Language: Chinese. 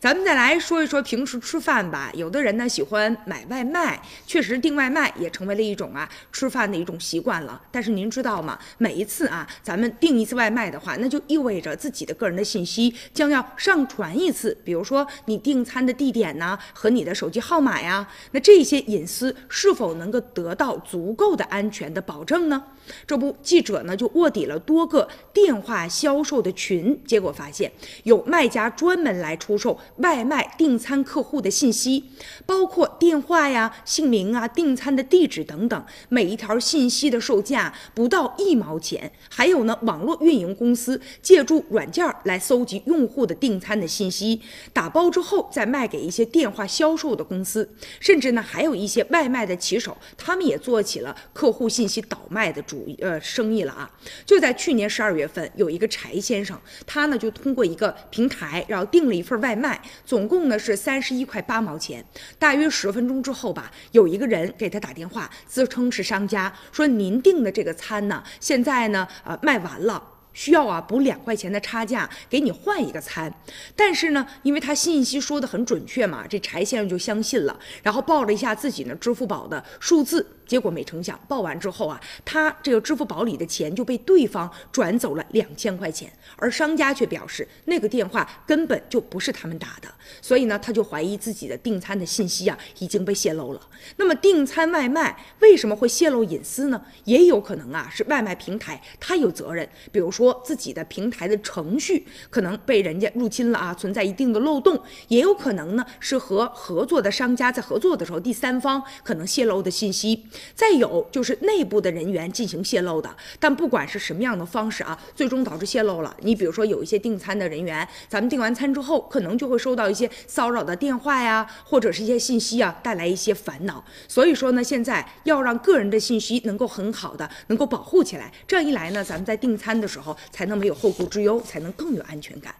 咱们再来说一说平时吃饭吧。有的人呢喜欢买外卖，确实订外卖也成为了一种啊吃饭的一种习惯了。但是您知道吗？每一次啊，咱们订一次外卖的话，那就意味着自己的个人的信息将要上传一次。比如说你订餐的地点呢和你的手机号码呀，那这些隐私是否能够得到足够的安全的保证呢？这不，记者呢就卧底了多个电话销售的群，结果发现有卖家专门来出售外卖订餐客户的信息，包括电话呀、姓名啊、订餐的地址等等，每一条信息的售价不到一毛钱。还有呢，网络运营公司借助软件来搜集用户的订餐的信息，打包之后再卖给一些电话销售的公司，甚至呢还有一些外卖的骑手，他们也做起了客户信息倒卖的主。呃，生意了啊！就在去年十二月份，有一个柴先生，他呢就通过一个平台，然后订了一份外卖，总共呢是三十一块八毛钱。大约十分钟之后吧，有一个人给他打电话，自称是商家，说您订的这个餐呢，现在呢呃卖完了。需要啊补两块钱的差价给你换一个餐，但是呢，因为他信息说的很准确嘛，这柴先生就相信了，然后报了一下自己呢支付宝的数字，结果没成想报完之后啊，他这个支付宝里的钱就被对方转走了两千块钱，而商家却表示那个电话根本就不是他们打的，所以呢，他就怀疑自己的订餐的信息啊已经被泄露了。那么订餐外卖为什么会泄露隐私呢？也有可能啊是外卖平台他有责任，比如说。说自己的平台的程序可能被人家入侵了啊，存在一定的漏洞，也有可能呢是和合作的商家在合作的时候，第三方可能泄露的信息，再有就是内部的人员进行泄露的。但不管是什么样的方式啊，最终导致泄露了。你比如说有一些订餐的人员，咱们订完餐之后，可能就会收到一些骚扰的电话呀，或者是一些信息啊，带来一些烦恼。所以说呢，现在要让个人的信息能够很好的能够保护起来，这样一来呢，咱们在订餐的时候。才能没有后顾之忧，才能更有安全感。